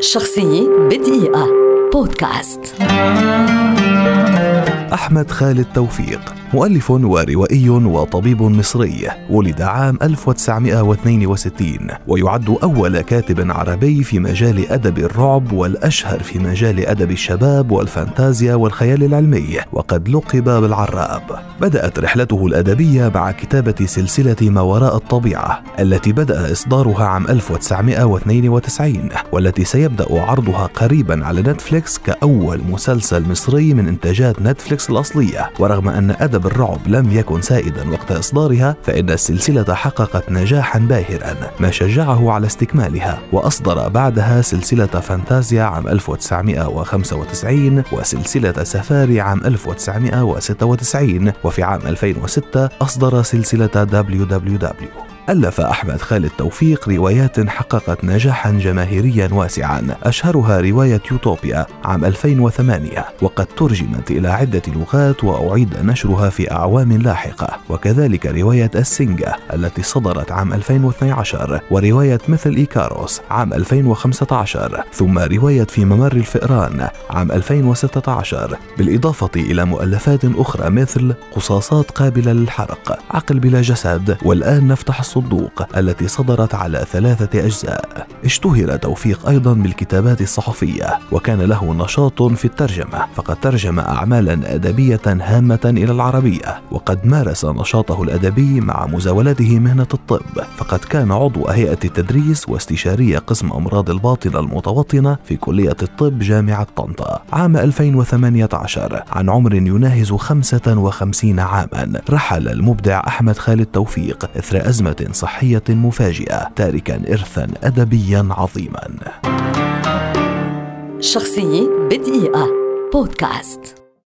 شخصية بدقيقة. بودكاست. أحمد خالد توفيق. مؤلف وروائي وطبيب مصري ولد عام 1962 ويعد أول كاتب عربي في مجال أدب الرعب والأشهر في مجال أدب الشباب والفانتازيا والخيال العلمي وقد لقب بالعراب. بدأت رحلته الأدبية مع كتابة سلسلة ما وراء الطبيعة التي بدأ إصدارها عام 1992 والتي سيبدأ عرضها قريبا على نتفليكس كأول مسلسل مصري من إنتاجات نتفليكس الأصلية. ورغم أن أدب الرعب لم يكن سائدا وقت إصدارها فإن السلسلة حققت نجاحا باهرا ما شجعه على استكمالها وأصدر بعدها سلسلة فانتازيا عام 1995 وسلسلة سفاري عام 1996 وفي عام 2006 أصدر سلسلة WWW ألف أحمد خالد توفيق روايات حققت نجاحا جماهيريا واسعا. أشهرها رواية يوتوبيا عام 2008 وقد ترجمت إلى عدة لغات وأعيد نشرها في أعوام لاحقة. وكذلك رواية السنجة التي صدرت عام 2012 ورواية مثل إيكاروس عام 2015 ثم رواية في ممر الفئران عام 2016 بالإضافة إلى مؤلفات أخرى مثل قصاصات قابلة للحرق عقل بلا جسد والآن نفتح الصندوق التي صدرت على ثلاثة أجزاء. اشتهر توفيق أيضا بالكتابات الصحفية وكان له نشاط في الترجمة فقد ترجم أعمالا أدبية هامة إلى العربية وقد مارس نشاطه الأدبي مع مزاولته مهنة الطب فقد كان عضو هيئة التدريس واستشاري قسم أمراض الباطنة المتوطنة في كلية الطب جامعة طنطا. عام 2018 عن عمر يناهز 55 عاما رحل المبدع أحمد خالد توفيق إثر أزمة صحية مفاجئة تاركا إرثا أدبيا عظيما. شخصية بدقيقة. بودكاست.